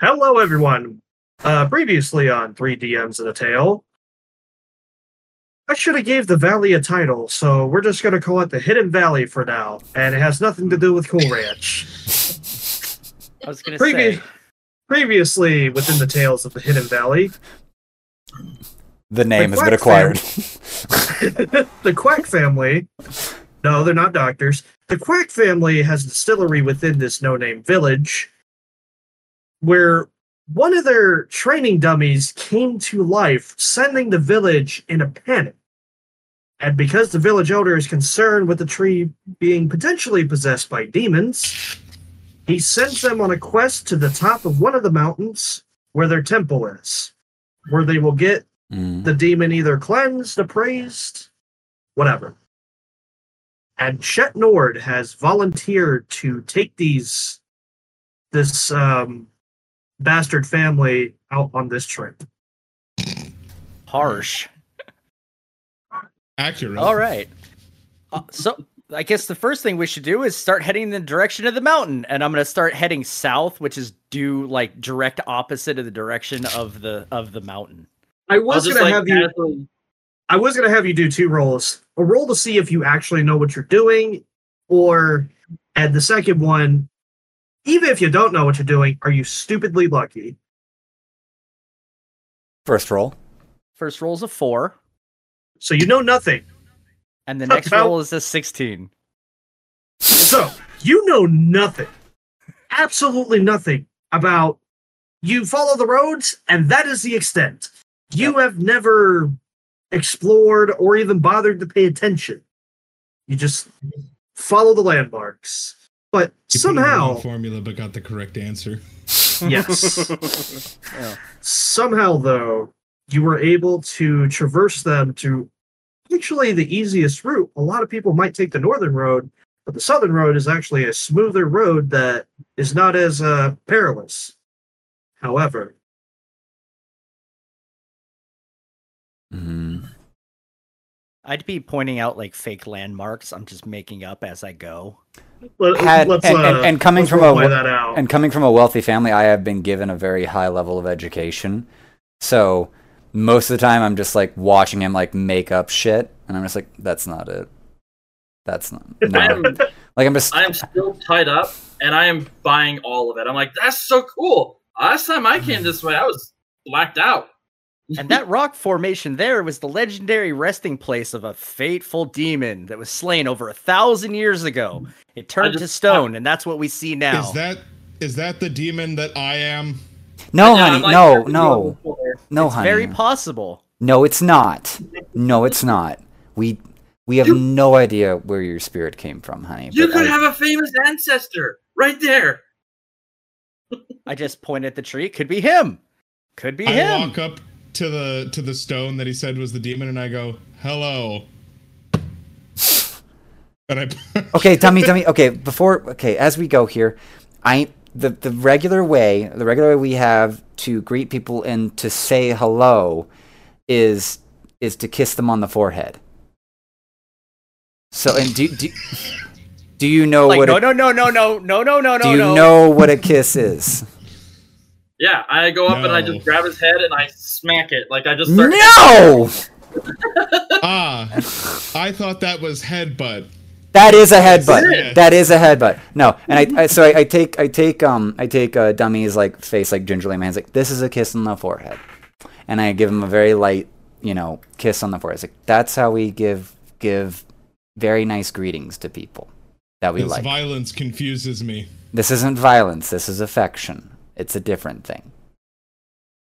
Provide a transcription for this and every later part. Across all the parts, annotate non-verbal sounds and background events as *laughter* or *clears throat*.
Hello, everyone. Uh, previously on Three DMs and a Tale, I should have gave the valley a title, so we're just gonna call it the Hidden Valley for now, and it has nothing to do with Cool Ranch. I was gonna Previous, say previously, within the tales of the Hidden Valley, The name has been acquired. *laughs* the Quack family. No, they're not doctors. The Quack family has a distillery within this no-name village, where one of their training dummies came to life, sending the village in a panic. And because the village elder is concerned with the tree being potentially possessed by demons, he sends them on a quest to the top of one of the mountains where their temple is, where they will get Mm. the demon either cleansed, appraised, whatever. And Chet Nord has volunteered to take these this um, bastard family out on this trip. harsh. Accurate. All right. Uh, so I guess the first thing we should do is start heading in the direction of the mountain, and I'm gonna start heading south, which is due like direct opposite of the direction of the of the mountain. I was just gonna like have you. I was gonna have you do two rolls: a roll to see if you actually know what you're doing, or and the second one, even if you don't know what you're doing, are you stupidly lucky? First roll. First roll is a four, So you know nothing. and the next About- roll is a sixteen. So you know nothing, absolutely nothing about. You follow the roads, and that is the extent. You have never explored or even bothered to pay attention. You just follow the landmarks. But You put the somehow, formula, but got the correct answer. yes, *laughs* Yeah. somehow though, you were able to traverse them to actually the easiest route. A lot of people might take the northern road, but the southern road is actually a smoother road that is not as uh, perilous. However, Mhm. I'd be pointing out like fake landmarks. I'm just making up as I go. Let, Had- and- uh, and coming from a-. And coming from a wealthy family, I have been given a very high level of education. So most of the time, I'm just like watching him like make up shit, and I'm just like, that's not it. That's *laughs* not. No. like I'm just. I am still tied up, and I am buying all of it. I'm like, that's so cool. Last time I came this way, I was blacked out. And that rock formation there was the legendary resting place of a fateful demon that was slain over a thousand years ago. It turned to just- stone, and that's what we see now. Is that is that the demon that I am? No, Yeah, honey. Like, no, no, no, it's honey. very possible. no, it's not. No, it's not. We we have no idea where your spirit came from, honey. You could I- have a famous ancestor right there. I just point at the tree. It could be him. Could be I him. walk up to the to the stone that he said was the demon, and I go, "Hello." And I *laughs* okay, dummy, dummy. Okay, before okay, as we go here, I the the regular way, the regular way we have to greet people and to say hello is is to kiss them on the forehead. So, and do do, do you know Like what no, a, no, no, no, no, no, no, no, do no, you no. know what a kiss is? Yeah, I go up and I just grab his head and I smack it. Like I just start. No, *laughs* ah, I thought that was headbutt. that is a headbutt. it? That is a headbutt. No, and I, I so I, I take I take um I take uh, dummy's like face like gingerly. My hands like this is a kiss on the forehead, and I give him a very light you know kiss on the forehead. It's like that's how we give give very nice greetings to people that we This like. violence confuses me. this isn't violence. This is affection. It's a different thing.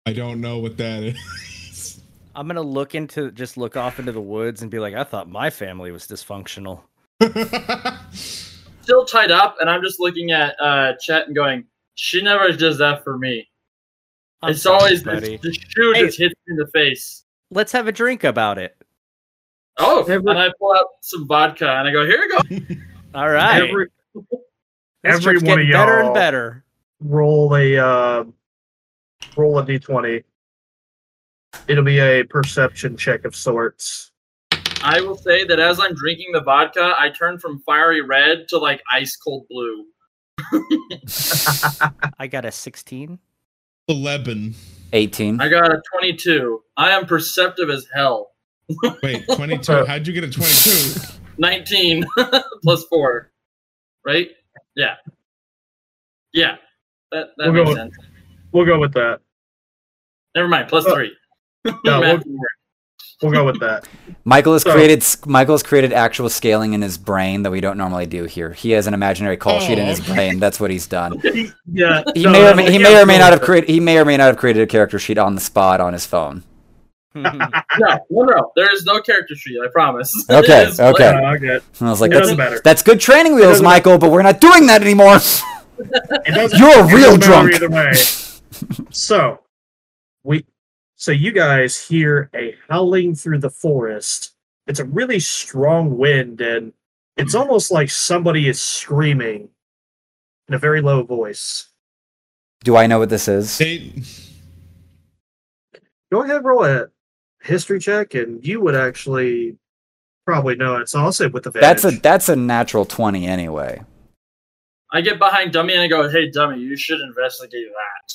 I don't know what that is. I'm gonna look into just look off into the woods and be like, I thought my family was dysfunctional. *laughs* Still tied up, and I'm just looking at uh, Chet and going, "She never does that for me. I'm it's sorry, always the, buddy. the shoe Hey. just hits me in the face." Let's have a drink about it. Oh, Every- and I pull out some vodka and I go, "Here you go." All right. every This every trip's one of getting better and better. Roll a uh, roll a d20. It'll be a perception check of sorts. I will say that as I'm drinking the vodka, I turn from fiery red to like ice cold blue. *laughs* I got a 16. Eleven. 18. I got a 22. I am perceptive as hell. *laughs* Wait, twenty-two. How'd you get a twenty-two? *laughs* 19 plus 4. Right? Yeah. Yeah. That, that We'll makes go- sense. We'll go with that. Never mind. Plus Oh. 3. *laughs* No, we'll, we'll go with that. *laughs* Michael has So- created Michael has created actual scaling in his brain that we don't normally do here. He has an imaginary call sheet in his brain. That's what he's done. *laughs* Yeah. He no, may or may, he may or may not have created he may or may not have created a character sheet on the spot on his phone. no, no, no. There is no character sheet. I promise. Okay, okay. that. Uh, okay. I was like, It that's, doesn't matter. that's good training wheels, doesn't- Michael, but we're not doing that anymore. It doesn't- You're a real drunk. Either way. so, we, so you guys hear a howling through the forest. It's a really strong wind, and it's almost like somebody is screaming in a very low voice. Do I know what this is? They, Go ahead, roll a history check, and you would actually probably know it. So I'll say with the That's a that's a natural twenty anyway. I get behind Dummy and I go, hey, Dummy, you should investigate that.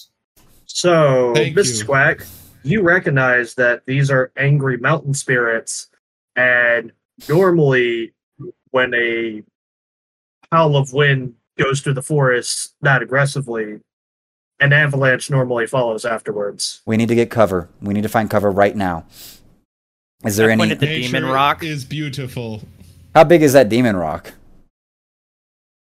So, Thank Mrs. you. Quack, you recognize that these are angry mountain spirits, and normally, when a howl of wind goes through the forest that aggressively, an avalanche normally follows afterwards. We need to get cover. We need to find cover right now. Is there I any? pointed the nature demon rock. is beautiful. How big is that demon rock?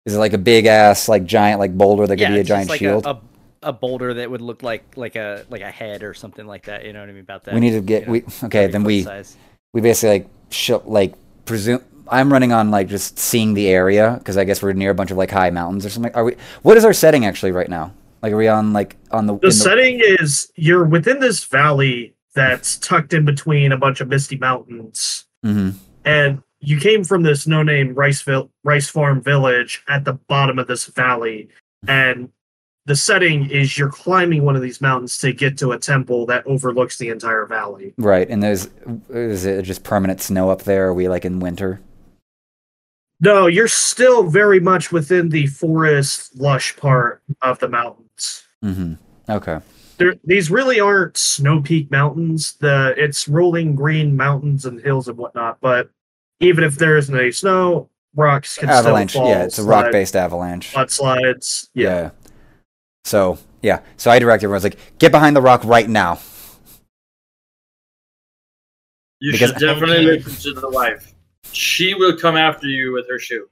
Is it like a big ass, like giant, like boulder that could yeah, be a it's just giant like shield? A, a, a boulder that would look like like a like a head or something like that. You know what I mean about that? we need to get. you know, we okay. Then we size. we basically like sh- like presume. I'm running on like just seeing the area because I guess we're near a bunch of like high mountains or something. Are we? What is our setting actually right now? Like, are we on like on the? The in setting is you're within this valley that's tucked in between a bunch of misty mountains. Mhm. and you came from this no-name rice vil- rice farm village at the bottom of this valley and the setting is you're climbing one of these mountains to get to a temple that overlooks the entire valley Right, and there's is it just permanent snow up there? Are we like in winter? no you're still very much within the forest lush part of the mountains Mm-hmm. Okay. there, these really aren't snow peak mountains the it's rolling green mountains and hills and whatnot but even if there isn't any snow rocks can Avalanche. still fall yeah, it's a rock-based avalanche. mudslides yeah. Yeah. So yeah, so I direct everyone's like, get behind the rock right now. You Because- should definitely listen to the wife. She will come after you with her shoe.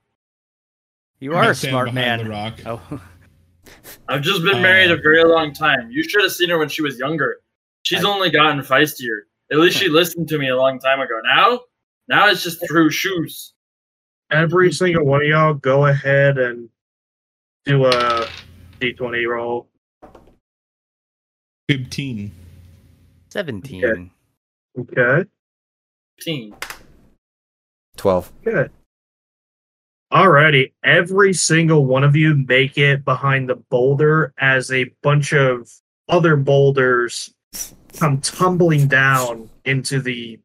You are a smart man. The rock. Oh, *laughs* I've just been married Uh, a very long time. You should have seen her when she was younger. She's I- only gotten feistier. At least she listened to me a long time ago. Now, now it's just through shoes. every single one of y'all go ahead and do a d20 roll. Fifteen. Seventeen. Okay, Team. Twelve. good. Alrighty, every single one of you make it behind the boulder as a bunch of other boulders come tumbling down into the.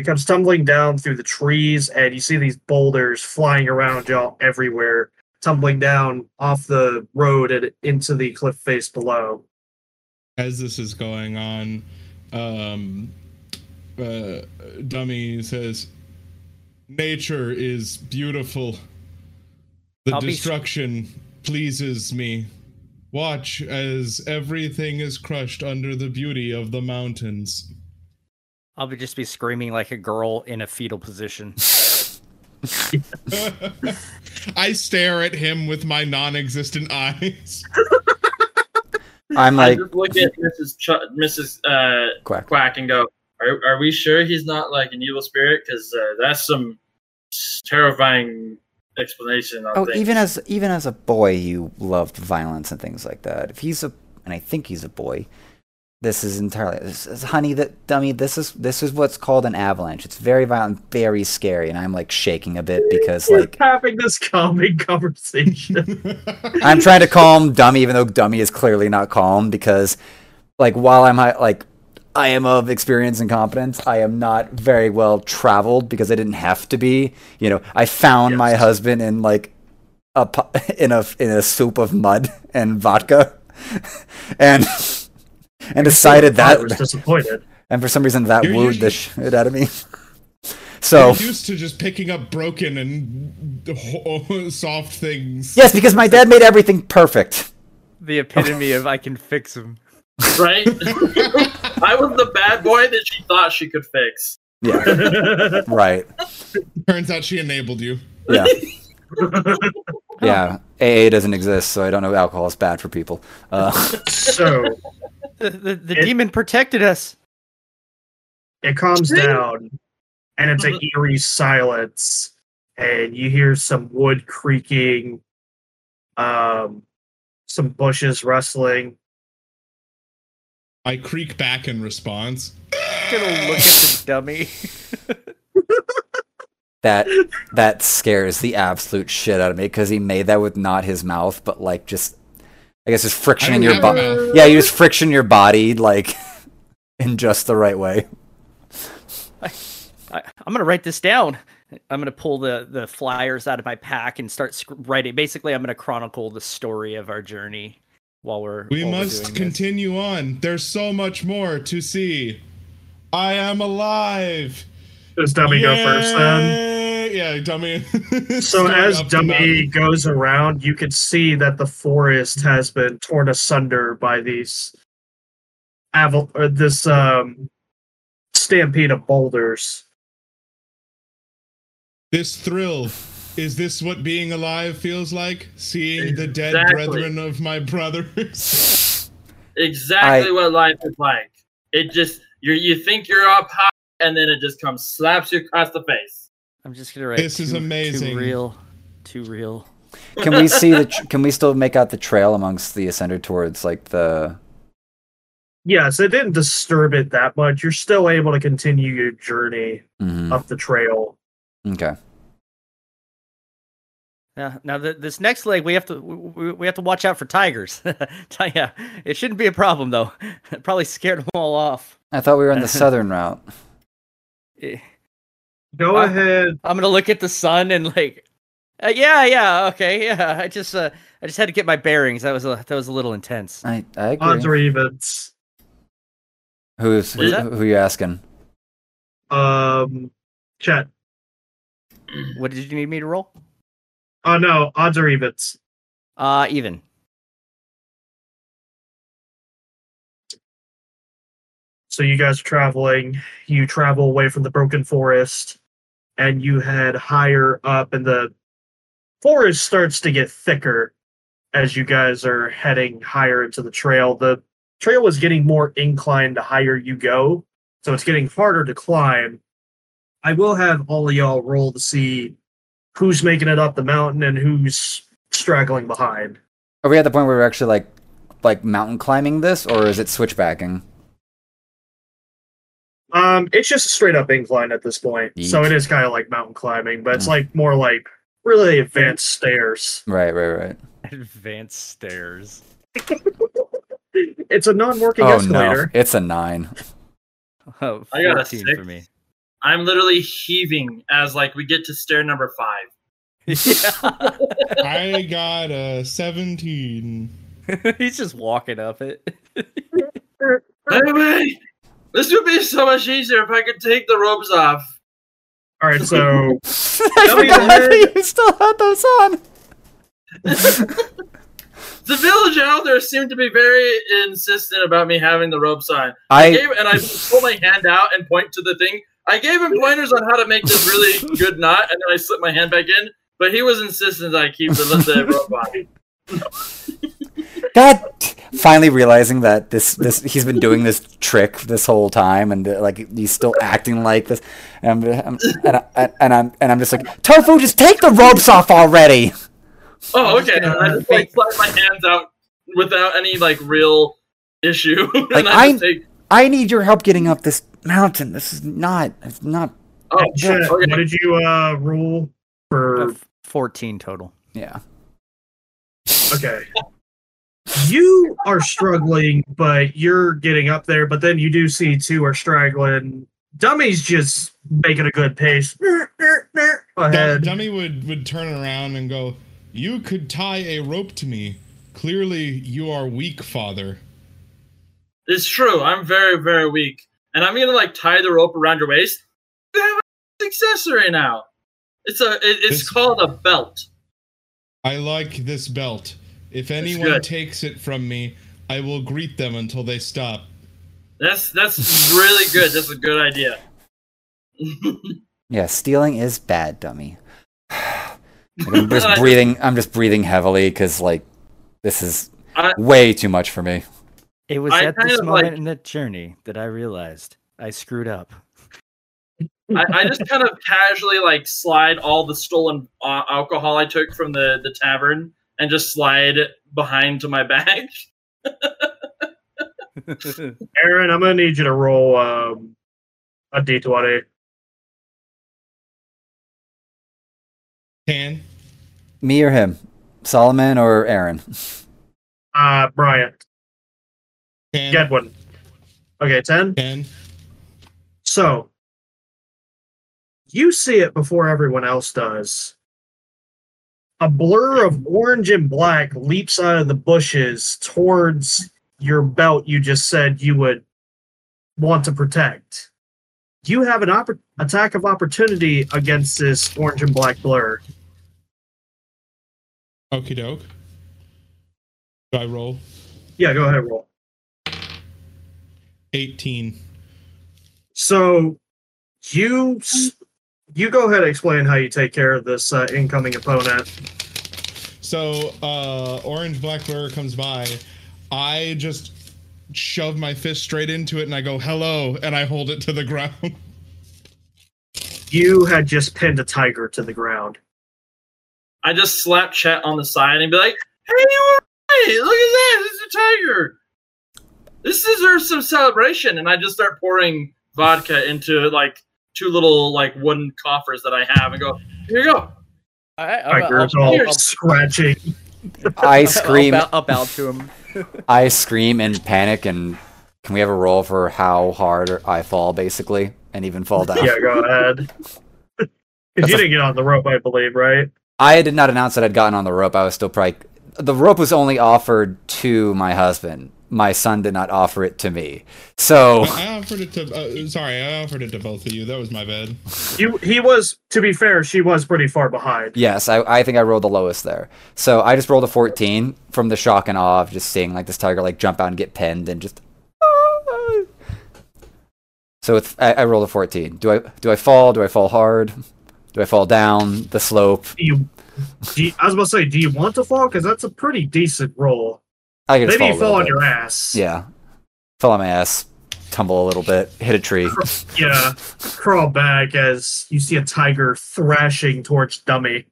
It comes tumbling down through the trees, and you see these boulders flying around y'all everywhere, tumbling down off the road and into the cliff face below. As this is going on, um, uh, Dummy says, "Nature is beautiful. The I'll be destruction pleases me. Watch as everything is crushed under the beauty of the mountains." I'll be just be screaming like a girl in a fetal position. *laughs* I stare at him with my non-existent eyes. I'm I like just look at Mrs. Ch- Mrs. Uh, quack. Quack and go, "Are are we sure he's not like an evil spirit? Because uh, that's some terrifying explanation on Oh, things." even as even as a boy, you loved violence and things like that. If he's a, and I think he's a boy, this is entirely, this is, honey, that dummy. This is this is what's called an avalanche. It's very violent, very scary, and I'm like shaking a bit because We're like having this calming conversation. *laughs* I'm trying to calm dummy, even though dummy is clearly not calm because like while I'm like. I am of experience and competence. I am not very well traveled because I didn't have to be. You know, I found my husband in like a *laughs* in a in a soup of mud and vodka. *laughs* and and decided I that was disappointed. *laughs* and for some reason that You're wooed the shit out of me. *laughs* So You're used to just picking up broken and *laughs* soft things. yes, because my dad made everything perfect. The epitome of I can fix him. right? I was the bad boy that she thought she could fix. Yeah, right. Turns out she enabled you. Yeah, yeah. AA doesn't exist, so I don't know alcohol is bad for people. Uh, so The, the, the It- demon protected us. it calms down, and it's an eerie silence, and you hear some wood creaking, um, some bushes rustling. I creak back in response. gonna look at the *laughs* dummy. *laughs* that that scares the absolute shit out of me because he made that with not his mouth, but like just I guess it's friction in your have body. Yeah, you just friction your body like *laughs* in just the right way. I, I'm gonna write this down. I'm gonna pull the the flyers out of my pack and start sc- writing. Basically, I'm gonna chronicle the story of our journey while we're. We while we're must doing this. continue on. There's so much more to see. I am alive. Does Dummy go first then? Yay! Yeah, dummy. *laughs* So as Dummy goes around, you can see that the forest has been torn asunder by these aval- or this um stampede of boulders. This thrill. Is this what being alive feels like? Seeing the dead brethren of my brothers? *laughs* Exactly I- what life is like. It just you you think you're up high, and then it just comes slaps you across the face. I'm just gonna write. This is amazing. Too real. Too real. Can we see the? Tr- can we still make out the trail amongst the ascender towards like the? Yes, it didn't disturb it that much. You're still able to continue your journey Mhm. up the trail. Okay. Yeah. Now th- this next leg, we have to we, we have to watch out for tigers. *laughs* yeah, it shouldn't be a problem though. *laughs* It probably scared them all off. I thought we were on the *laughs* southern route. Go Uh, ahead. I'm gonna look at the sun and like, uh, yeah, yeah, okay, yeah. I just uh, I just had to get my bearings. That was a that was a little intense. I I Odds or evens. Who's who, that- who you asking? Um, chat. What did you need me to roll? Oh no, odds or evens. Uh, even. So you guys are traveling. You travel away from the broken forest, and you head higher up, and the forest starts to get thicker as you guys are heading higher into the trail. The trail is getting more inclined the higher you go, so it's getting harder to climb. I will have all of y'all roll to see who's making it up the mountain and who's straggling behind. Are we at the point where we're actually like like mountain climbing this, or is it switchbacking? Um, it's just a straight up incline at this point, so it is kind of like mountain climbing, but it's Mm. like more like really advanced stairs. Right, right, right. Advanced stairs. *laughs* It's a non-working Oh no, escalator. it's a nine. *laughs* Oh, I got a 14 six. for me. I'm literally heaving as like we get to stair number five. yeah. *laughs* I got a 17. He's just walking up it. Anyway, this would be so much easier if I could take the ropes off. All right, so *laughs* I *laughs* Tell forgot that you still had those on. *laughs* The villager elder seemed to be very insistent about me having the ropes on. I I gave, and I pull my hand out and point to the thing. I gave him pointers on how to make this really good knot, and then I slip my hand back in. But he was insistent that I keep the, the rope on. God, finally realizing that this this he's been doing this trick this whole time, and uh, like he's still acting like this, and I'm, I'm and, I, and I'm and I'm just like Tofu, just take the ropes off already. Oh, okay. And I just like slide my hands out without any like real issue. *laughs* Like, and I I- take. I need your help getting up this mountain. This is not. It's not. Oh, chat, okay. what did you uh rule for? Uh, 14 total. Yeah. Okay, you are struggling, but you're getting up there. But then you do see two are struggling. Dummy's just making a good pace. Ahead. Dummy would, would turn around and go, You could tie a rope to me. Clearly, you are weak, father. It's true. I'm very, very weak, and I'm gonna like tie the rope around your waist. You have an accessory now. It's a. It, it's This- called a belt. I like this belt. If anyone takes it from me, I will greet them until they stop. That's that's really good. That's a good idea. Yeah, stealing is bad, dummy. *sighs* I'm just *laughs* breathing. I'm just breathing heavily because like this is I- way too much for me. It was I at this moment like- in the journey that I realized I screwed up. I, I just kind of casually like slide all the stolen uh, alcohol I took from the the tavern and just slide it behind to my back. *laughs* *laughs* Aaron, I'm gonna need you to roll um, a d20. Can Me or him, Solomon or Aaron? Uh, Bryant, can get one. Okay, ten. can So you see it before everyone else does. A blur of orange and black leaps out of the bushes towards your belt you just said you would want to protect. You have an oppor- attack of opportunity against this orange and black blur. Okie doke. Do I roll? Yeah, go ahead, roll. 18. So you you go ahead and explain how you take care of this uh, incoming opponent. So, uh, orange black blur comes by. I just shove my fist straight into it and I go, hello, and I hold it to the ground. *laughs* You had just pinned a tiger to the ground. I just slap Chet on the side and be like, "Hey, you alright? Look at that! It's a tiger. This deserves some celebration." And I just start pouring vodka into like two little like wooden coffers that I have, and go, "Here you go." I, I'll, Tiger's I'll- all I'll- scratching. I I'll scream. bow, I'll bow to him. *laughs* I scream in panic. And can we have a roll for how hard I fall, basically, and even fall down? Yeah, go ahead. *laughs* Because you didn't get on the rope, I believe, right? I did not announce that I'd gotten on the rope. I was still probably. The rope was only offered to my husband. My son did not offer it to me. So I offered it to. Uh, sorry, I offered it to both of you. That was my bad. You, he was, to be fair, she was pretty far behind. yes, I, I think I rolled the lowest there. So I just rolled a 14 from the shock and awe of just seeing like this tiger like jump out and get pinned and just. So it's I, I rolled a 14. Do I do I fall? Do I fall hard? Do I fall down the slope? Do you, do you- I was about to say, do you want to fall? Because that's a pretty decent roll. I can just Maybe fall, you fall on bit. your ass. Yeah, fall on my ass, tumble a little bit, hit a tree. Yeah. Crawl back as you see a tiger thrashing towards Dummy.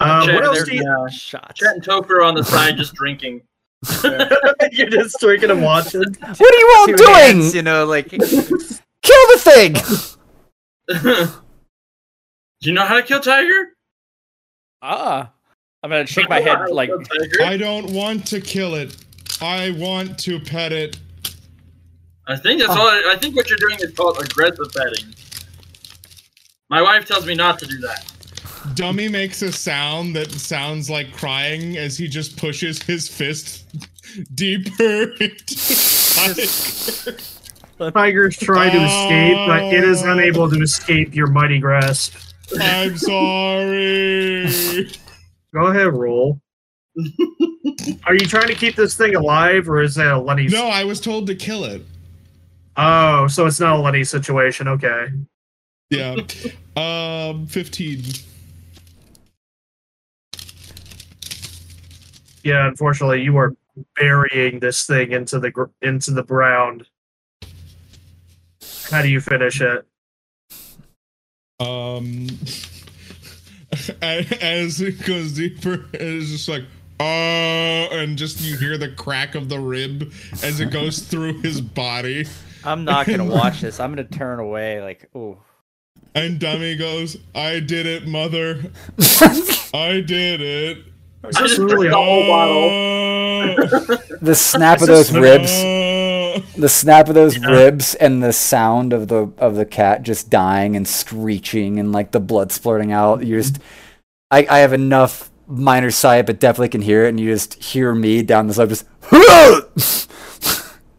Uh, Chet, what else do you? yeah. Shots. Chet and Topher on the side just drinking. *laughs* You're just drinking and watching. What are you all Two doing? hands, you know, like *laughs* Kill the thing! *laughs* Do you know how to kill tiger? ah. I'm gonna shake my head like *laughs* I don't want to kill it. I want to pet it. I think that's oh. all. I think what you're doing is called aggressive petting. My wife tells me not to do that. Dummy makes a sound that sounds like crying as he just pushes his fist deeper *laughs* into Tiger. *laughs* Tiger's trying to escape, but it is unable to escape your mighty grasp. I'm sorry. Go ahead, roll. *laughs* Are you trying to keep this thing alive, or is it a Lenny? No, I was told to kill it. Oh, so it's not a Lenny situation. Okay. Yeah. *laughs* Um, 15. Yeah, unfortunately, you are burying this thing into the gr- into the ground. How do you finish it? Um, a- *laughs* as it goes deeper, it's just like, oh, and just you hear the crack of the rib as it goes *laughs* through his body. I'm not gonna *laughs* watch this. I'm gonna turn away like oh And Dummy goes, I did it, mother. I did it. Is I this just really drank the whole bottle. Oh, The snap of those ribs, oh. The snap of those Yeah. ribs, and the sound of the of the cat just dying and screeching and like the blood splurting out. You just, I I have enough minor sight, but definitely can hear it, and you just hear me down the slope just *laughs*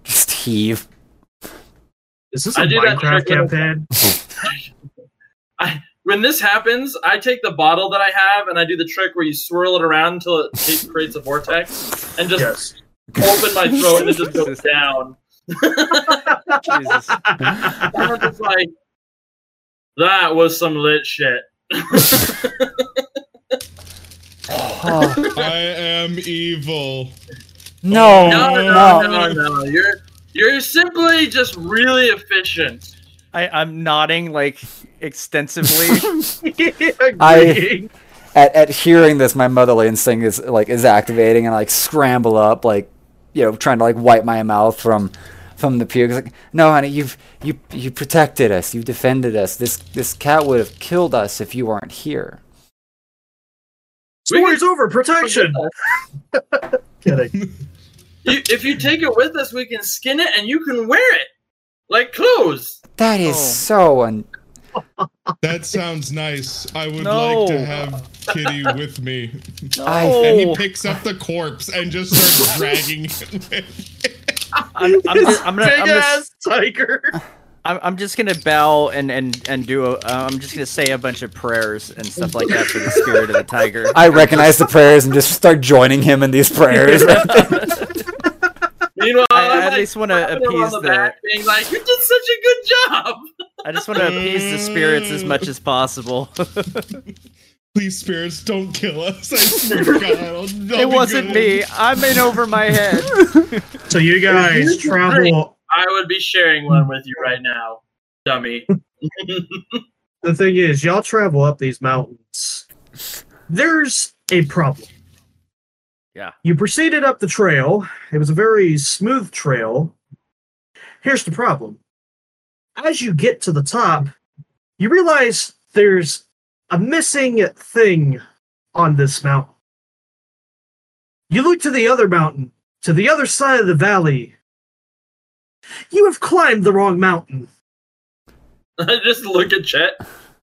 just heave. Is this a I Minecraft campaign? *laughs* I, when this happens, I take the bottle that I have and I do the trick where you swirl it around until it creates a vortex, and just Yes. open my throat and it just goes *laughs* down. Jesus. I'm just like, that was some lit shit. Oh, I am evil. no, No, no, no. no, no. You're you're simply just really efficient. I, I'm nodding like extensively. *laughs* *laughs* Agreeing. At, at hearing this, my motherly instinct is like is activating and like scramble up, like you know, trying to like wipe my mouth from from the pier. It's like, no, honey, you've you you protected us, you defended us. This this cat would have killed us if you weren't here. Story's over. Protection. *laughs* Kidding. You, if you take it with us, we can skin it and you can wear it like clothes. That is Oh. so un- That sounds nice. I would No. like to have Kitty with me. *laughs* I- And he picks up the corpse and just starts dragging it with *laughs* I'm, I'm, just, I'm gonna, Big I'm gonna, ass tiger. I'm, I'm just gonna bow and and and do a. Uh, I'm just gonna say a bunch of prayers and stuff like that for the spirit of the tiger. I recognize the prayers and just start joining him in these prayers. *laughs* Meanwhile, I I'm at like, least want to patting him on appease the the. being like, "You did such a good job." I just want to appease the spirits as much as possible. *laughs* Please, spirits, don't kill us. I *laughs* swear to God. I'll- I'll it wasn't good. me. I'm in over my head. *laughs* So you guys travel. I would be sharing one with you right now, dummy. *laughs* The thing is, y'all travel up these mountains. There's a problem. Yeah. You proceeded up the trail. It was a very smooth trail. Here's the problem. As you get to the top, you realize there's a missing thing on this mountain. You look to the other mountain, to the other side of the valley. You have climbed the wrong mountain. I *laughs* just look at Chet.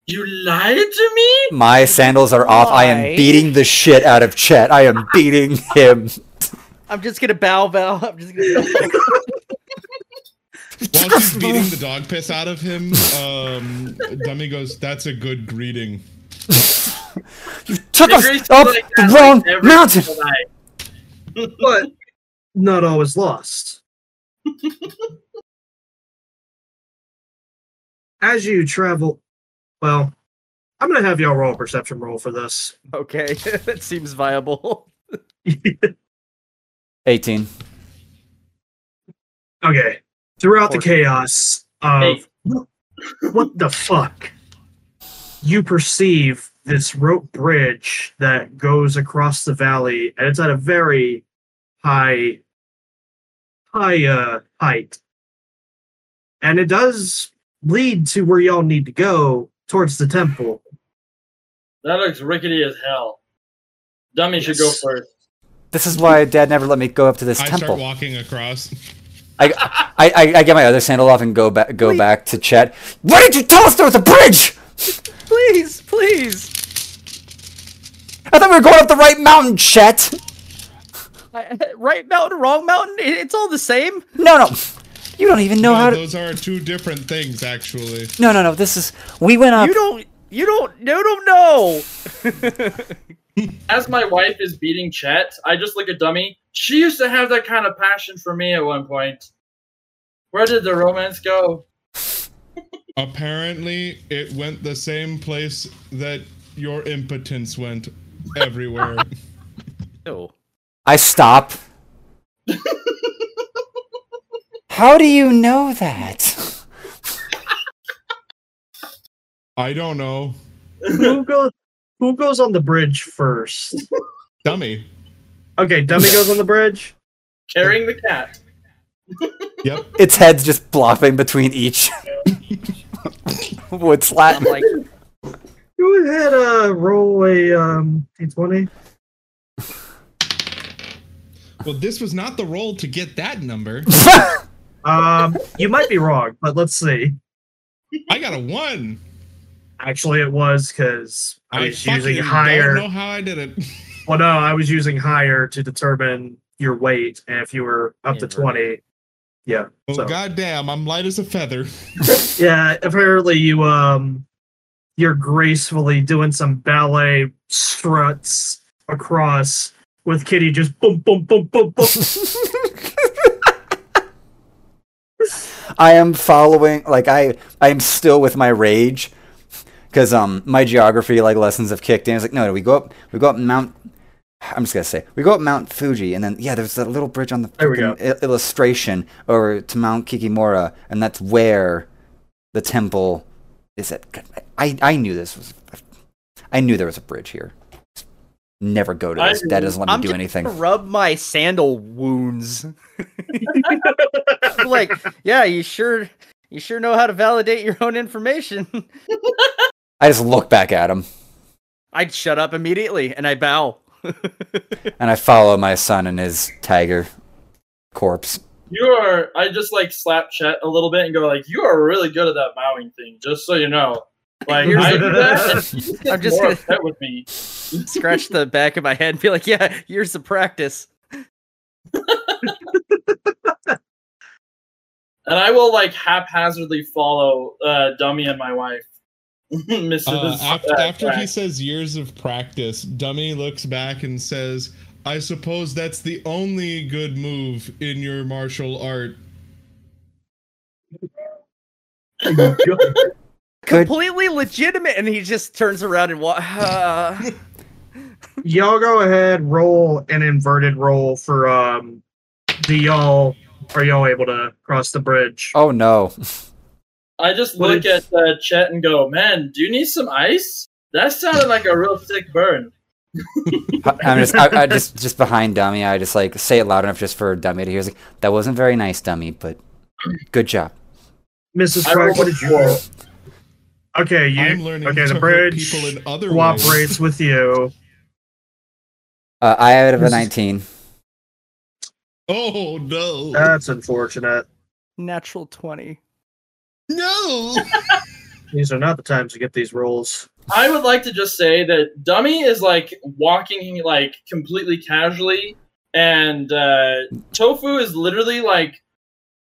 You lied to me? My sandals are off. I am beating the shit out of Chet. I am *laughs* beating him. I'm just gonna bow, bow. I'm just gonna. *laughs* While she's beating the dog piss out of him, um, Dummy goes, "That's a good greeting." *laughs* You took us greets up like the that, wrong like, mountain. single *laughs* but not all is lost. *laughs* As you travel, well, I'm gonna have y'all roll a perception roll for this. okay, that seems viable. 18. okay, throughout the chaos of Hey. what the fuck, you perceive this rope bridge that goes across the valley, and it's at a very high, high uh, height, and it does lead to where y'all need to go towards the temple. That looks rickety as hell. Dummy should go first. This is why Dad never let me go up to this I start temple. walking across. I, I, I, I get my other sandal off and go back go back to Chet. Why did you tell us there was a bridge? Please, please. I thought we were going up the right mountain, Chet. I, *laughs* right mountain, wrong mountain. It's all the same. No, no. You don't even know No, how to. those are two different things, actually. No, no, no. This is. We went up. You don't. You don't. You don't know. *laughs* As my wife is beating Chet, I just look at Dummy. She used to have that kind of passion for me at one point. Where did the romance go? Apparently, it went the same place that your impotence went everywhere. *laughs* Ew. I stop. How do you know that? I don't know. who goes? Who goes on the bridge first? Dummy. Okay, Dummy goes on the bridge. Carrying the cat. Yep. Its head's just flopping between each *laughs* *laughs* wood slat. I'm like, Go ahead, uh, roll a um d20. Well, this was not the role to get that number. *laughs* Um, you might be wrong, but let's see. I got a one. Actually, it was because I I was fucking using don't higher. know how I did it. Well, no, I was using higher to determine your weight, and if you were up to Inverted. twenty, yeah. Oh So goddamn! I'm light as a feather. *laughs* *laughs* yeah, apparently you um, you're gracefully doing some ballet struts across with Kitty just boom, boom, boom, boom, boom. *laughs* I am following like I I am still with my rage because um my geography like lessons have kicked in. It's like no, no, we go up we go up Mount. I'm just gonna say we go up Mount Fuji and then yeah, there's that little bridge on the There we frickin' i- illustration over to Mount Kikimora, and that's where the temple is. At I I knew this was. I knew there was a bridge here. Never go to I this. That doesn't let me I'm do just anything. rub my sandal wounds. *laughs* like, yeah, you sure you sure know how to validate your own information. I just look back at him I'd shut up immediately and I bow. And I follow my son and his tiger corpse. You are. I just like slap Chet a little bit and go like, "You are really good at that bowing thing." Just so you know, like Here's *laughs* I the- do that, and he gets I'm just gonna- upset with me. Scratch the back of my head and be like, yeah, years of practice. And I will like haphazardly follow uh, Dummy and my wife, *laughs* Mrs. Uh, after, after he says years of practice, Dummy looks back and says, "I suppose that's the only good move in your martial art." *laughs* Completely legitimate. And he just turns around and wa- uh, *laughs* y'all go ahead, roll an inverted roll for um, the y'all. Are y'all able to cross the bridge? Oh no. I just What look if- at the chat and go, "Man, do you need some ice?" That sounded like a real sick burn. I'm just, I, I just, just behind Dummy. I just like say it loud enough just for Dummy to hear. Like, that wasn't very nice, Dummy, but good job. Mrs. I Crack, what did you roll? Okay, you I'm learning okay? The bridge people in other cooperates ways. with you. Uh, I out of a 19. Oh no! That's unfortunate. natural 20. No! *laughs* These are not the times to get these rolls. I would like to just say that Dummy is like walking like completely casually, and uh, Tofu is literally like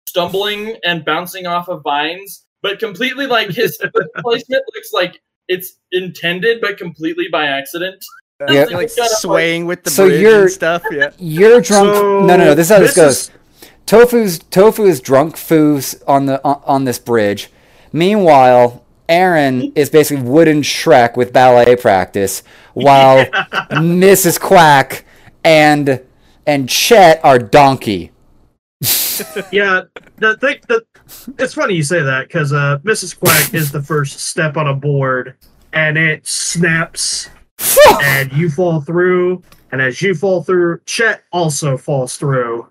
stumbling and bouncing off of vines, but completely like his *laughs* placement looks like it's intended, but completely by accident. Yeah. You're like It's kinda swaying with the So bridge you're- and stuff. Yeah. You're drunk. So, no, no, no. This is how this, goes. is- Tofu's Tofu is drunk foos on the on, on this bridge. Meanwhile, Aaron is basically wooden Shrek with ballet practice, while *laughs* Mrs. Quack and and Chet are donkey. *laughs* yeah, the thing that it's funny you say that because uh, Mrs. Quack is the first step on a board, and it snaps, *laughs* and you fall through, and as you fall through, Chet also falls through.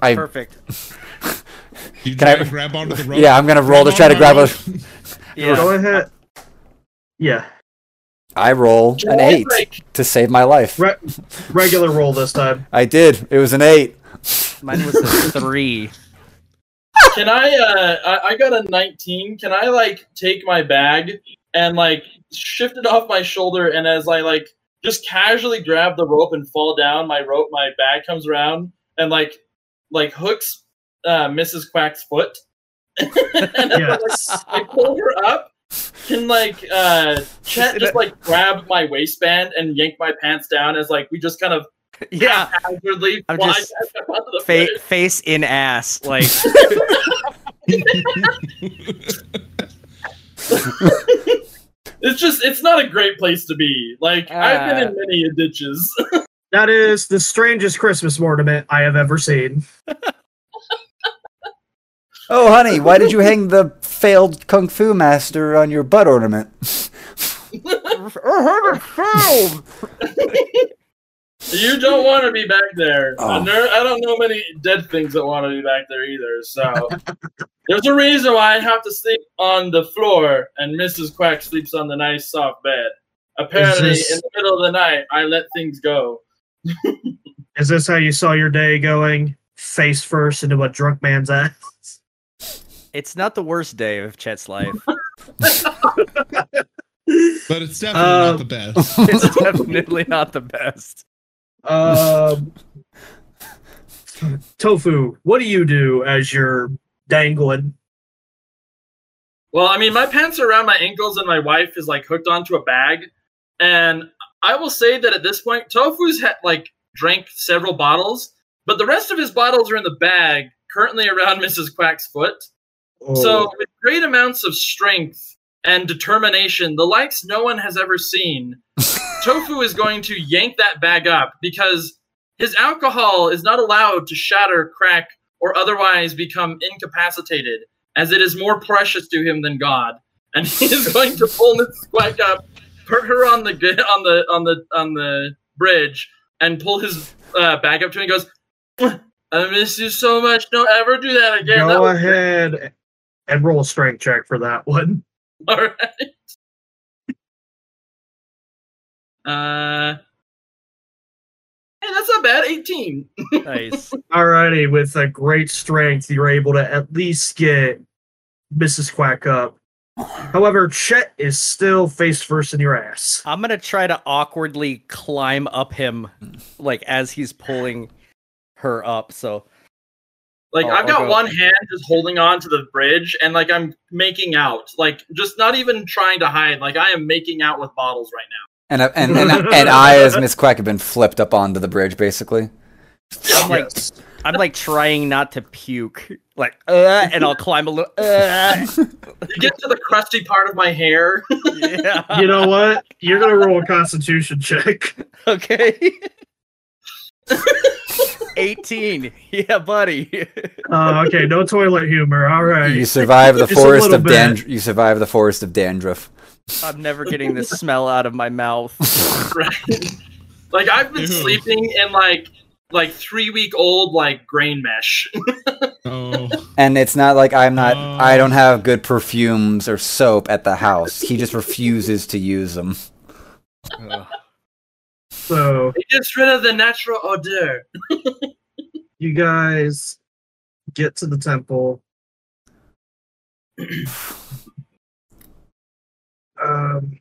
I Perfect. *laughs* You Can try I- to grab onto the rope. yeah, I'm gonna roll to try to grab a. *laughs* Yeah. Go ahead. Yeah, I roll an eight Like, to save my life. re- regular roll this time. I did. It was an eight. Mine was a *laughs* three. Can I? Uh, I, I got a 19. Can I like take my bag and like shift it off my shoulder, and as I like just casually grab the rope and fall down, my rope, my bag comes around and like like hooks uh, Mrs. Quack's foot, *laughs* and then, Yes. like, I pull her up. Can like uh, Chet just like grab my waistband and yank my pants down as like we just kind of *laughs* Yeah. haphazardly I'm fly just back up onto the Fa- face in ass. Like, *laughs* It's just it's not a great place to be. Like I've been in many ditches. That is the strangest Christmas ornament I have ever seen. *laughs* Oh, honey, why did you hang the failed kung fu master on your butt ornament? *laughs* you don't want to be back there. Oh. And there. I don't know many dead things that want to be back there either. So there's a reason why I have to sleep on the floor and Mrs. Quack sleeps on the nice soft bed. Apparently, this- in the middle of the night, I let things go. Is this how you saw your day going? Face first into a drunk man's ass? it's not the worst day of Chet's life. *laughs* But it's definitely Uh, not the best. *laughs* It's definitely not the best. Um, Tofu, what do you do as you're dangling? Well, I mean, my pants are around my ankles, and my wife is like hooked onto a bag. And I will say that at this point, Tofu's ha- like drank several bottles, but the rest of his bottles are in the bag, currently around *laughs* Mrs. Quack's foot. So, oh. with great amounts of strength and determination, the likes no one has ever seen, *laughs* Tofu is going to yank that bag up because his alcohol is not allowed to shatter, crack, or otherwise become incapacitated, as it is more precious to him than God. And *laughs* he is going to pull Miss Quack up, put her on the g- on the on the on the bridge, and pull his uh, bag up to him. and goes, "I miss you so much. Don't ever do that again." That Go was ahead and roll a strength check for that one. *laughs* All right. Uh, hey, that's not bad. 18. Nice. *laughs* Alrighty, with a great strength, you're able to at least get Mrs. Quack up. However, Chet is still face first in your ass. I'm gonna try to awkwardly climb up him, like as he's pulling her up. So Like Oh, I've I'll got go. one hand just holding on to the bridge, and like I'm making out, like just not even trying to hide. Like I am making out with bottles right now. And I- and and, *laughs* and I, as Miss Quack, have been flipped up onto the bridge, basically. I'm like, I'm like trying not to puke, like, uh, and I'll climb a little. Uh, *laughs* You get to the crusty part of my hair. yeah. You know what? You're gonna roll a Constitution check. *laughs* Okay. 18. Yeah, buddy. Uh, okay, no toilet humor. All right. You survive the forest of bit. dandruff. You survive the forest of dandruff. I'm never getting this smell out of my mouth. *laughs* right? like I've been Ew. sleeping in like like three week old like grain mesh. *laughs* Oh, And it's not like I'm not. Oh. I don't have good perfumes or soap at the house. He just refuses to use them. Ugh. So he gets rid of the natural odor. *laughs* you guys get to the temple. *clears throat* Um,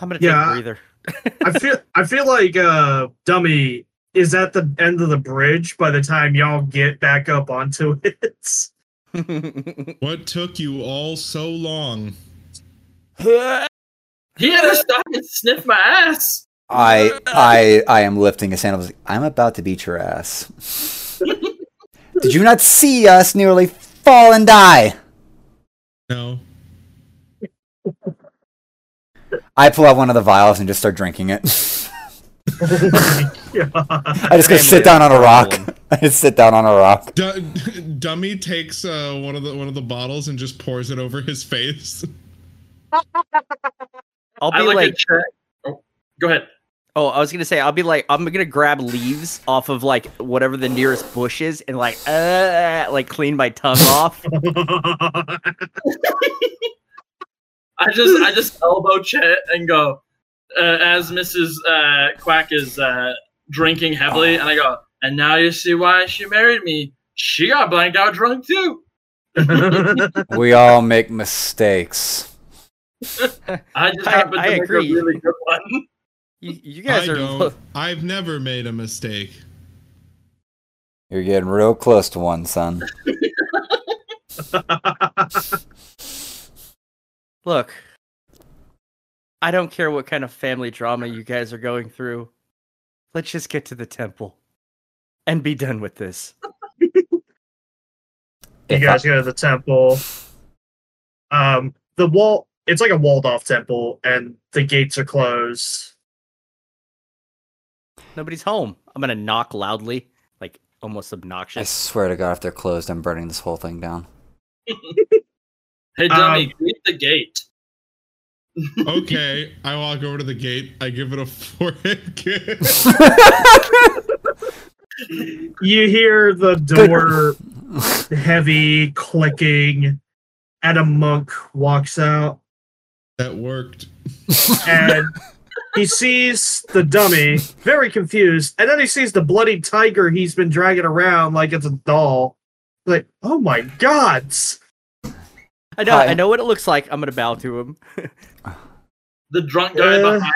I'm gonna Yeah. take a breather. I feel I feel like uh, Dummy is at the end of the bridge by the time y'all get back up onto it. *laughs* what took you all so long? He had to stop and sniff my ass. I I I am lifting his hand. I was like, I'm about to beat your ass. *laughs* Did you not see us nearly fall and die? No. I pull out one of the vials and just start drinking it. *laughs* Yeah. *laughs* I just go Family sit down on a rock. *laughs* I just sit down on a rock. Du- *laughs* Dummy takes uh, one of the one of the bottles and just pours it over his face. I'll I be like, like, a. Oh, go ahead. oh, I was gonna say, I'll be like, I'm gonna grab leaves off of like whatever the nearest bush is, and like, uh, like clean my tongue off. I just I just elbow Chet and go uh, as Mrs. Uh, Quack is uh, drinking heavily, and I go, and now you see why she married me. She got blanked out drunk too. *laughs* We all make mistakes. I just I- happened I to make agree. a really good one. You, you guys I are. don't. I've never made a mistake. You're getting real close to one, son. *laughs* Look, I don't care what kind of family drama you guys are going through. Let's just get to the temple and be done with this. you guys go to the temple. Um, the wall. It's like a walled off temple, and the gates are closed. Nobody's home. I'm gonna knock loudly, like almost obnoxious. I swear to God, if they're closed, I'm burning this whole thing down. *laughs* Hey, Um, dummy, greet the gate. Okay, I walk over to the gate. I give it a *laughs* forehead kiss. You hear the door heavy clicking, and a monk walks out, that worked. and he sees the dummy, very confused, and then he sees the bloody tiger he's been dragging around like it's a doll. Like, oh my god! I know. Hi. I know what it looks like. I'm gonna bow to him. the drunk guy Uh, behind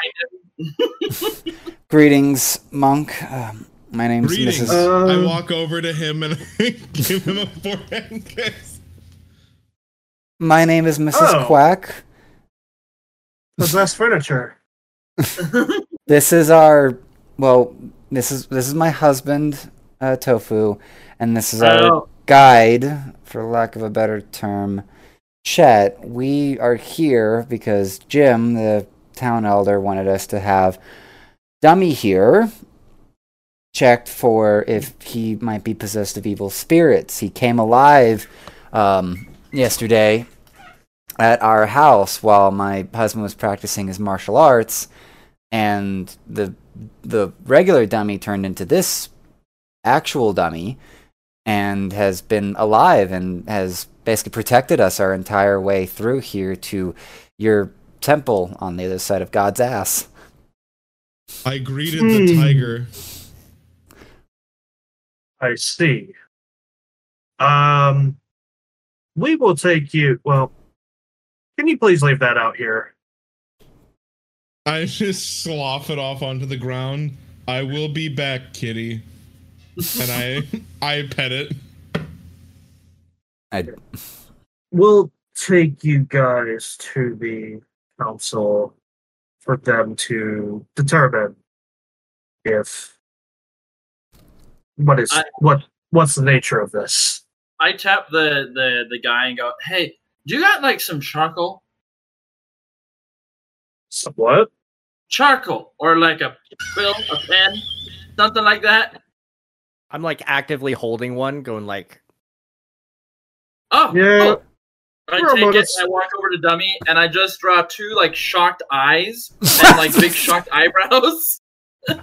him. *laughs* Greetings, monk. Um, my name's Greetings. Mrs. Uh, I Um, walk over to him and *laughs* give him a forehead kiss. My name is Mrs. Oh. Quack. Possessed furniture. *laughs* This is our well. This is this is my husband, uh, Tofu, and this is our Oh, guide, for lack of a better term, Chet. We are here because Jim, the town elder, wanted us to have Dummy here checked for if he might be possessed of evil spirits. He came alive um, yesterday at our house while my husband was practicing his martial arts, and the the regular dummy turned into this actual dummy and has been alive and has basically protected us our entire way through here to your temple on the other side of God's ass. I greeted the Hmm. tiger. I see. Um, we will take you. Well, can you please leave that out here? I *laughs* just slough it off onto the ground. I will be back, kitty. And I *laughs* I pet it. I, We'll take you guys to the council for them to determine if what is I- what what's the nature of this. I tap the, the the guy and go, "Hey, do you got like some charcoal? So what? Charcoal or like a quill, a pen, something like that?" I'm like actively holding one, going like, Oh, Yeah. oh. I For a take it, moment. I walk over to Dummy, and I just draw two like shocked eyes *laughs* and like big shocked eyebrows, *laughs* and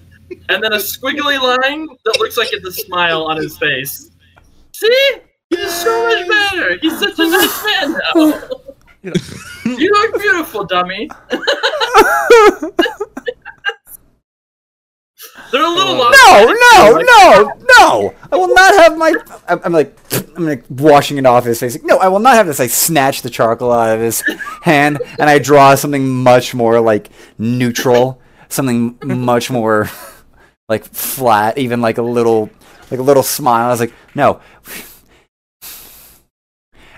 then a squiggly line that looks like it's a smile on his face. See, he's so much better. He's such a nice man now. *laughs* you look beautiful, Dummy. They're a little lost. no, no, no, no! I will not have my. I'm, I'm like, I'm like washing it off his face. Like, no, I will not have this. I snatch the charcoal out of his hand and I draw something much more like neutral, something much more like flat, even like a little, like a little smile. I was like, no.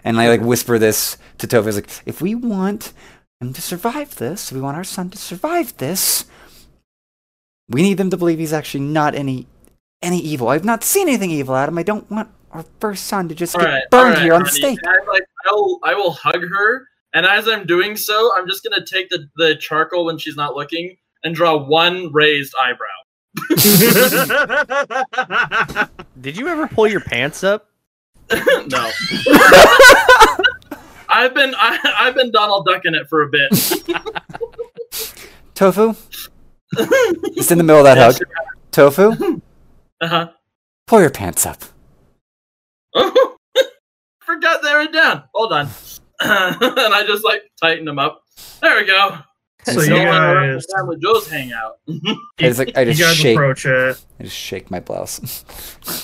And I like whisper this to Tofu. I was like, if we want him to survive this, if we want our son to survive this, we need them to believe he's actually not any any evil. I've not seen anything evil out of him. I don't want our first son to just All get right, burned all right, here on the stake. I'm like, I'll, I will hug her, and as I'm doing so, I'm just gonna take the, the charcoal when she's not looking and draw one raised eyebrow. *laughs* "Did you ever pull your pants up?" *laughs* no. *laughs* I've been I, I've been Donald ducking it for a bit. Tofu, just in the middle of that hug. Tofu, Uh-huh. pull your pants up. Oh, *laughs* forgot they were down. Hold on. *laughs* and I just like tighten them up. There we go. so So you Don't wanna let guys, the family Joe's hang out. *laughs* I just like I you guys shake. approach it. I just shake my blouse.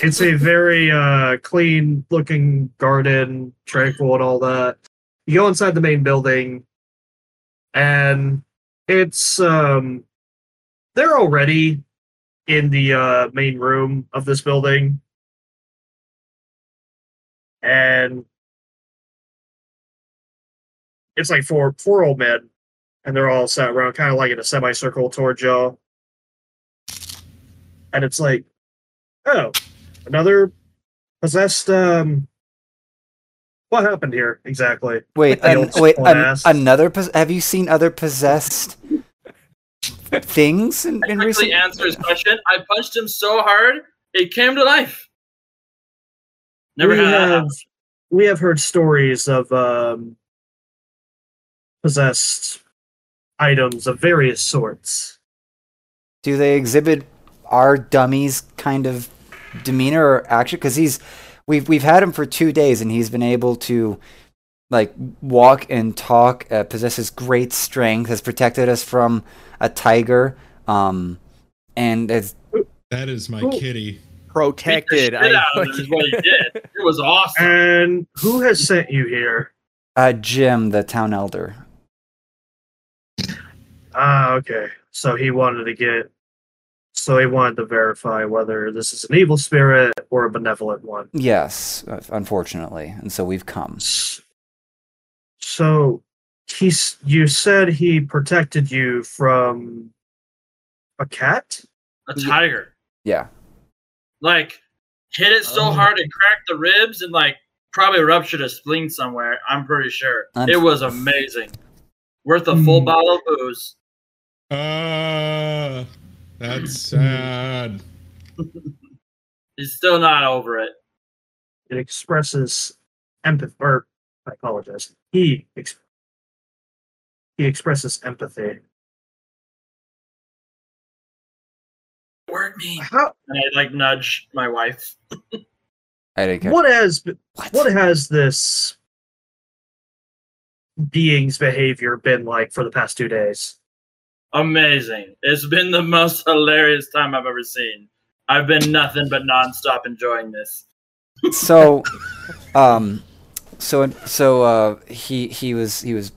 It's a very uh, clean looking garden, tranquil and all that. You go inside the main building, and it's um, they're already in the uh, main room of this building, and it's like four four old men, and they're all sat around, kind of like in a semicircle towards y'all, and it's like, oh, another possessed um what happened here exactly? Wait, The an- wait, an- another. Pos- have you seen other possessed things in, I in quickly recent? answer his question. I punched him so hard it came to life. Never we had have we have heard stories of um possessed items of various sorts Do they exhibit our dummies kind of demeanor or action? Because he's we've we've had him for two days and he's been able to like walk and talk. Uh, possesses great strength. Has protected us from a tiger. Um, and it's That is my Cool. kitty. Protected. shit out of him is what he did. It was awesome. and who has sent you here uh Jim, the town elder. Ah, okay. So he wanted to get. So he wanted to verify whether this is an evil spirit or a benevolent one. Yes, uh, unfortunately, and so we've come. S- So he's. You said he protected you from a cat. A tiger. Yeah. Like hit it so Oh. hard it cracked the ribs and like probably ruptured a spleen somewhere. I'm pretty sure. Unf- it was amazing. Worth a full Hmm. bottle of booze. Uh, that's *clears throat* sad. He's still not over it. It expresses empathy. Or I apologize. He. Ex- he expresses empathy. Word me. How? And I like nudge my wife. I didn't care. What has What? what has this being's behavior been like for the past two days? Amazing. It's been the most hilarious time I've ever seen. I've been nothing but nonstop enjoying this. so *laughs* um so so uh he he was he was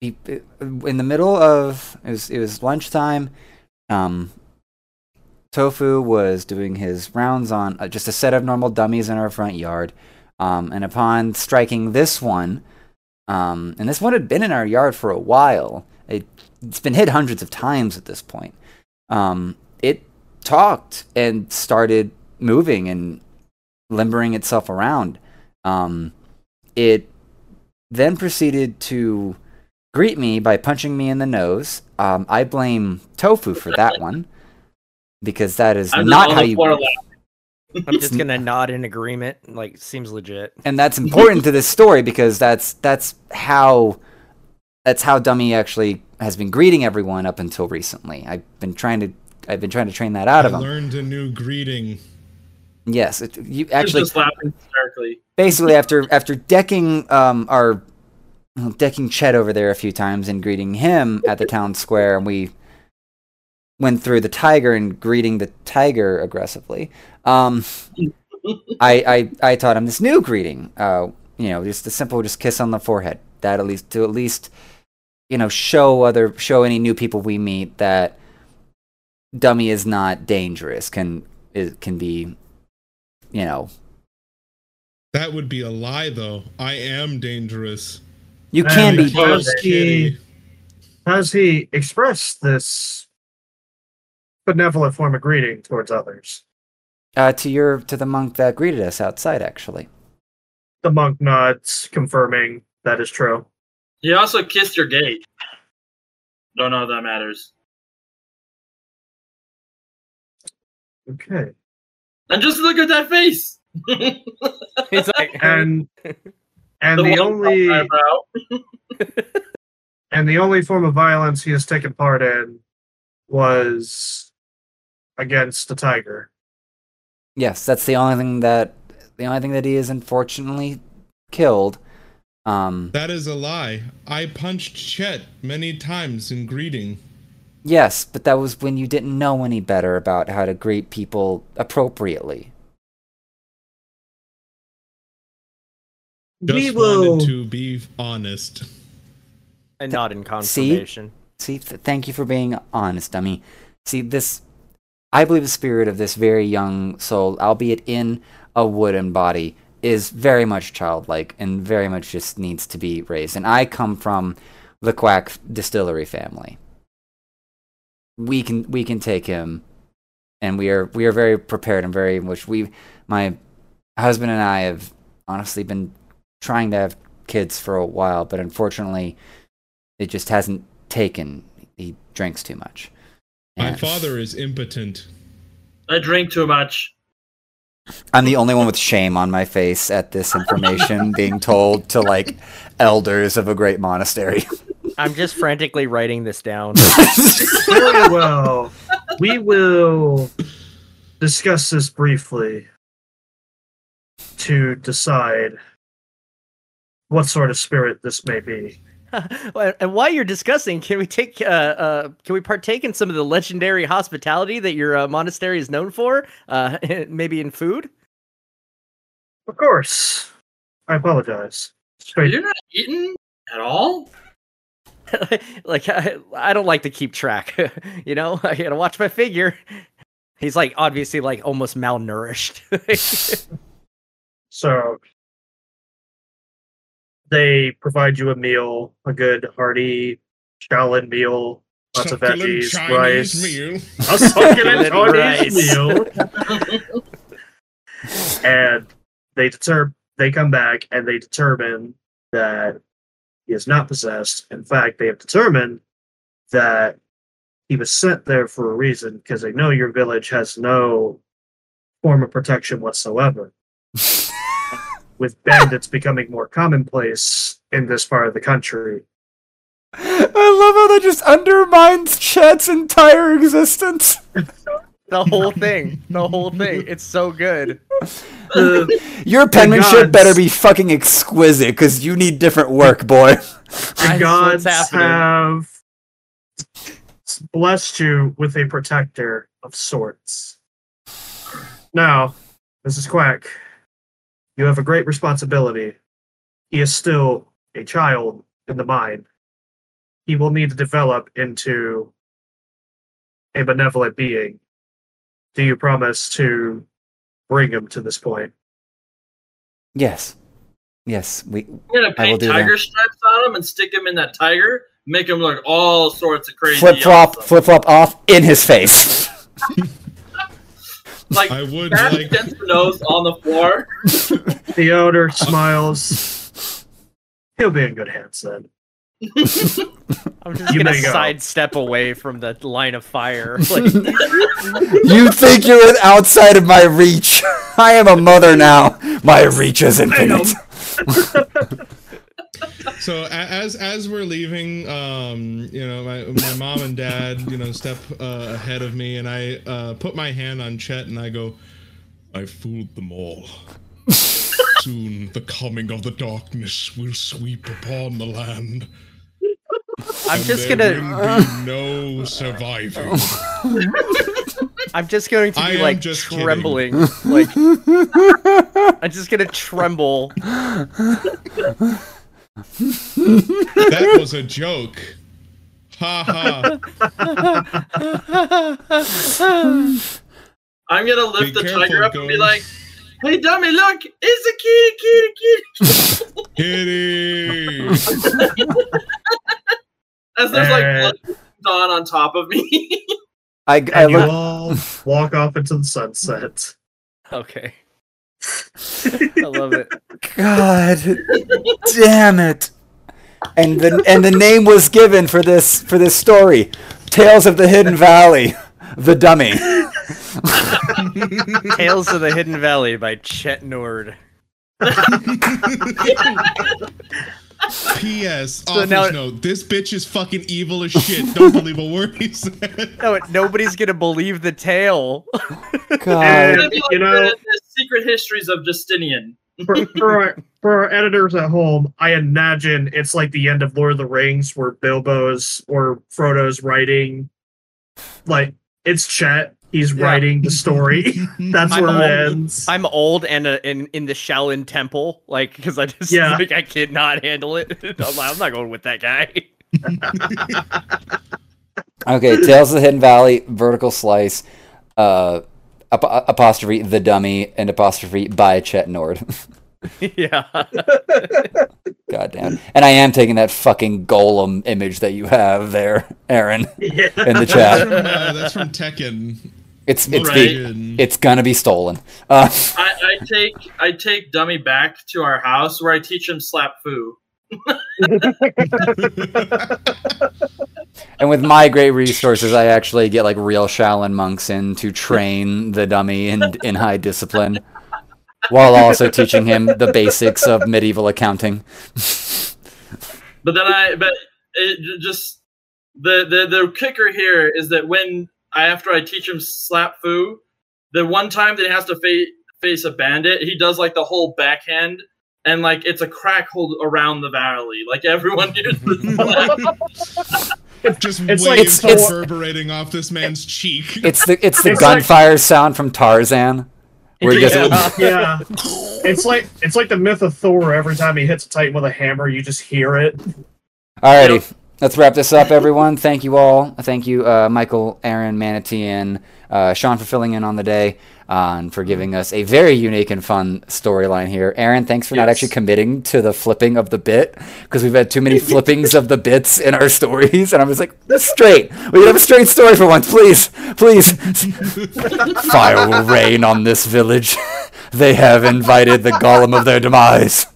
he, in the middle of it was it was lunchtime um tofu was doing his rounds on uh, just a set of normal dummies in our front yard um and upon striking this one um and this one had been in our yard for a while it, it's been hit hundreds of times at this point um it talked and started moving and limbering itself around. Um, it then proceeded to greet me by punching me in the nose. Um, I blame Tofu for that *laughs* one because that is I'm not how you. floor laughing. I'm just *laughs* gonna nod in agreement. Like seems legit. And that's *laughs* important to this story because that's that's how that's how Dummy actually has been greeting everyone up until recently. I've been trying to I've been trying to train that out I of him. learned a new greeting. Yes, it, you actually just laughing hysterically. basically after after decking um our decking Chet over there a few times and greeting him at the town square, and we went through the tiger and greeting the tiger aggressively. Um, *laughs* I, I I taught him this new greeting. Uh, you know, just a simple just kiss on the forehead. That at least to at least you know show other show any new people we meet that dummy is not dangerous. Can is, can be you know That would be a lie, though. I am dangerous. you And can be because Kitty. he has he expressed this benevolent form of greeting towards others. Uh, to your to the monk that greeted us outside, actually. The monk nods, confirming that is true. He also kissed your gate. Don't know if that matters. Okay. And just look at that face. *laughs* It's like *laughs* And and The the, only *laughs* and the only form of violence he has taken part in was against the tiger. Yes, that's the only thing that the only thing that he is unfortunately killed. Um, That is a lie. I punched Chet many times in greeting. Yes, but that was when you didn't know any better about how to greet people appropriately. Just we will wanted to be honest. and not in See? See, th- thank you for being honest, dummy. See, this, I believe the spirit of this very young soul, albeit in a wooden body, is very much childlike and very much just needs to be raised. And I come from the Quack Distillery family. We can we can take him, and we are we are very prepared and very much we my husband and I have honestly been trying to have kids for a while, but unfortunately, it just hasn't taken. He drinks too much. My father is impotent. I drink too much. I'm the only one with shame on my face at this information being told to like elders of a great monastery. *laughs* I'm just frantically writing this down. *laughs* very well. We will discuss this briefly to decide what sort of spirit this may be. *laughs* And while you're discussing, can we take uh, uh can we partake in some of the legendary hospitality that your uh, monastery is known for? Uh, *laughs* maybe in food. Of course. I apologize. Straight You're not eating at all? *laughs* like I, I don't like to keep track. *laughs* you know, *laughs* I gotta watch my figure. He's like obviously like almost malnourished. So they provide you a meal, a good hearty Shaolin meal, lots of Succulent veggies, Chinese rice, meal. a succulent Chinese meal, and they deter they come back and they determine that he is not possessed. In fact, they have determined that he was sent there for a reason because they know your village has no form of protection whatsoever. *laughs* With bandits becoming more commonplace in this part of the country. I love how that just undermines Chet's entire existence. *laughs* the *laughs* whole thing, the whole thing. It's so good. *laughs* The, Your penmanship better be fucking exquisite, because you need different work, boy. the gods have blessed you with a protector of sorts. Now, Mrs. Quack, you have a great responsibility. He is still a child in the mind. He will need to develop into a benevolent being. Do you promise to bring him to this point? Yes. Yes, we. I'm gonna I will paint do that. tiger stripes on him and stick him in that tiger. Make him look all sorts of crazy. Flip flop, flip flop off in his face. *laughs* Like I would like. against the nose on the floor. *laughs* The owner *laughs* smiles. He'll be in good hands then. *laughs* I'm just You gonna go. sidestep away from the line of fire. *laughs* Like, you think you're outside of my reach. *laughs* I am a mother now. My reach is infinite. So as as we're leaving, um, you know, my my mom and dad, you know, step uh, ahead of me, and I uh, put my hand on Chet, and I go, "I fooled them all. Soon the coming of the darkness will sweep upon the land. I'm and just gonna, be no surviving." *laughs* I'm just going to be like just kidding. trembling. *laughs* Like, I'm just gonna tremble. that was a joke. Ha ha. *laughs* I'm gonna lift Be the careful, tiger up and be like, "Hey, dummy, look! It's a kitty, kitty, kitty!" Kitty. As there's like blood dawn on top of me. I, *laughs* I And you look. all walk off into the sunset. Okay. *laughs* I love it. God damn it. And the and the name was given for this for this story. Tales of the Hidden Valley. The dummy. *laughs* Tales of the Hidden Valley by Chet Nord. P.S. So Author's now- note: This bitch is fucking evil as shit. Don't *laughs* believe a word he said. No, nobody's gonna believe the tale. *laughs* God. And, It'd be like you know, the, the secret histories of Justinian. for, for, our, for our editors at home, I imagine it's like the end of Lord of the Rings where Bilbo's or Frodo's writing. Like, it's Chet. He's Yeah. writing the story. *laughs* That's I'm where old. it ends. I'm old and uh, in in the Shaolin Temple, like because I just Yeah. *laughs* like I cannot handle it. *laughs* I'm, like, I'm not going with that guy. Okay, Tales of the Hidden Valley, vertical slice, uh, ap- apostrophe the dummy, and apostrophe by Chet Nord. yeah. God damn. And I am taking that fucking golem image that you have there, Aaron, yeah. in the That's chat. from, uh, that's from Tekken. It's it's Right. the, it's gonna be stolen. Uh, *laughs* I, I take I take Dummy back to our house where I teach him slap foo. *laughs* and with my great resources, I actually get like real Shaolin monks in to train the dummy in in high discipline, while also teaching him the basics of medieval accounting. But then I but it just the the the kicker here is that when I after I teach him slap foo, the one time that he has to fa- face a bandit, he does like the whole backhand. And like it's a crack hole around the valley, like everyone *laughs* hears the *laughs* slap. Just It's like- waves It's- it's- reverberating off this man's cheek. *laughs* It's the it's the It's like- gunfire sound from Tarzan, where he does it. Yeah. yeah. It's like it's like the myth of Thor. Every time he hits a titan with a hammer, you just hear it. Alrighty, let's wrap this up, everyone. Thank you all. Thank you, uh, Michael, Aaron, Manatee, and uh, Sean for filling in on the day uh, and for giving us a very unique and fun storyline here. Aaron, thanks for not actually committing to the flipping of the bit because we've had too many *laughs* flippings of the bits in our stories, and I'm just like, straight. We can have a straight story for once, please, please. *laughs* Fire will rain on this village. *laughs* they have invited the golem of their demise.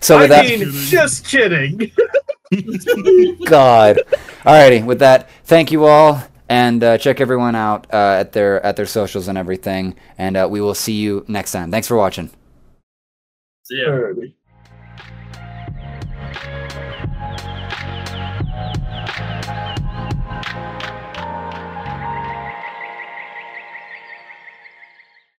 So I with that, mean, just kidding. *laughs* God. Alrighty, with that, thank you all, and uh, check everyone out uh, at their at their socials and everything. And uh, we will see you next time. Thanks for watching. See ya. Alrighty.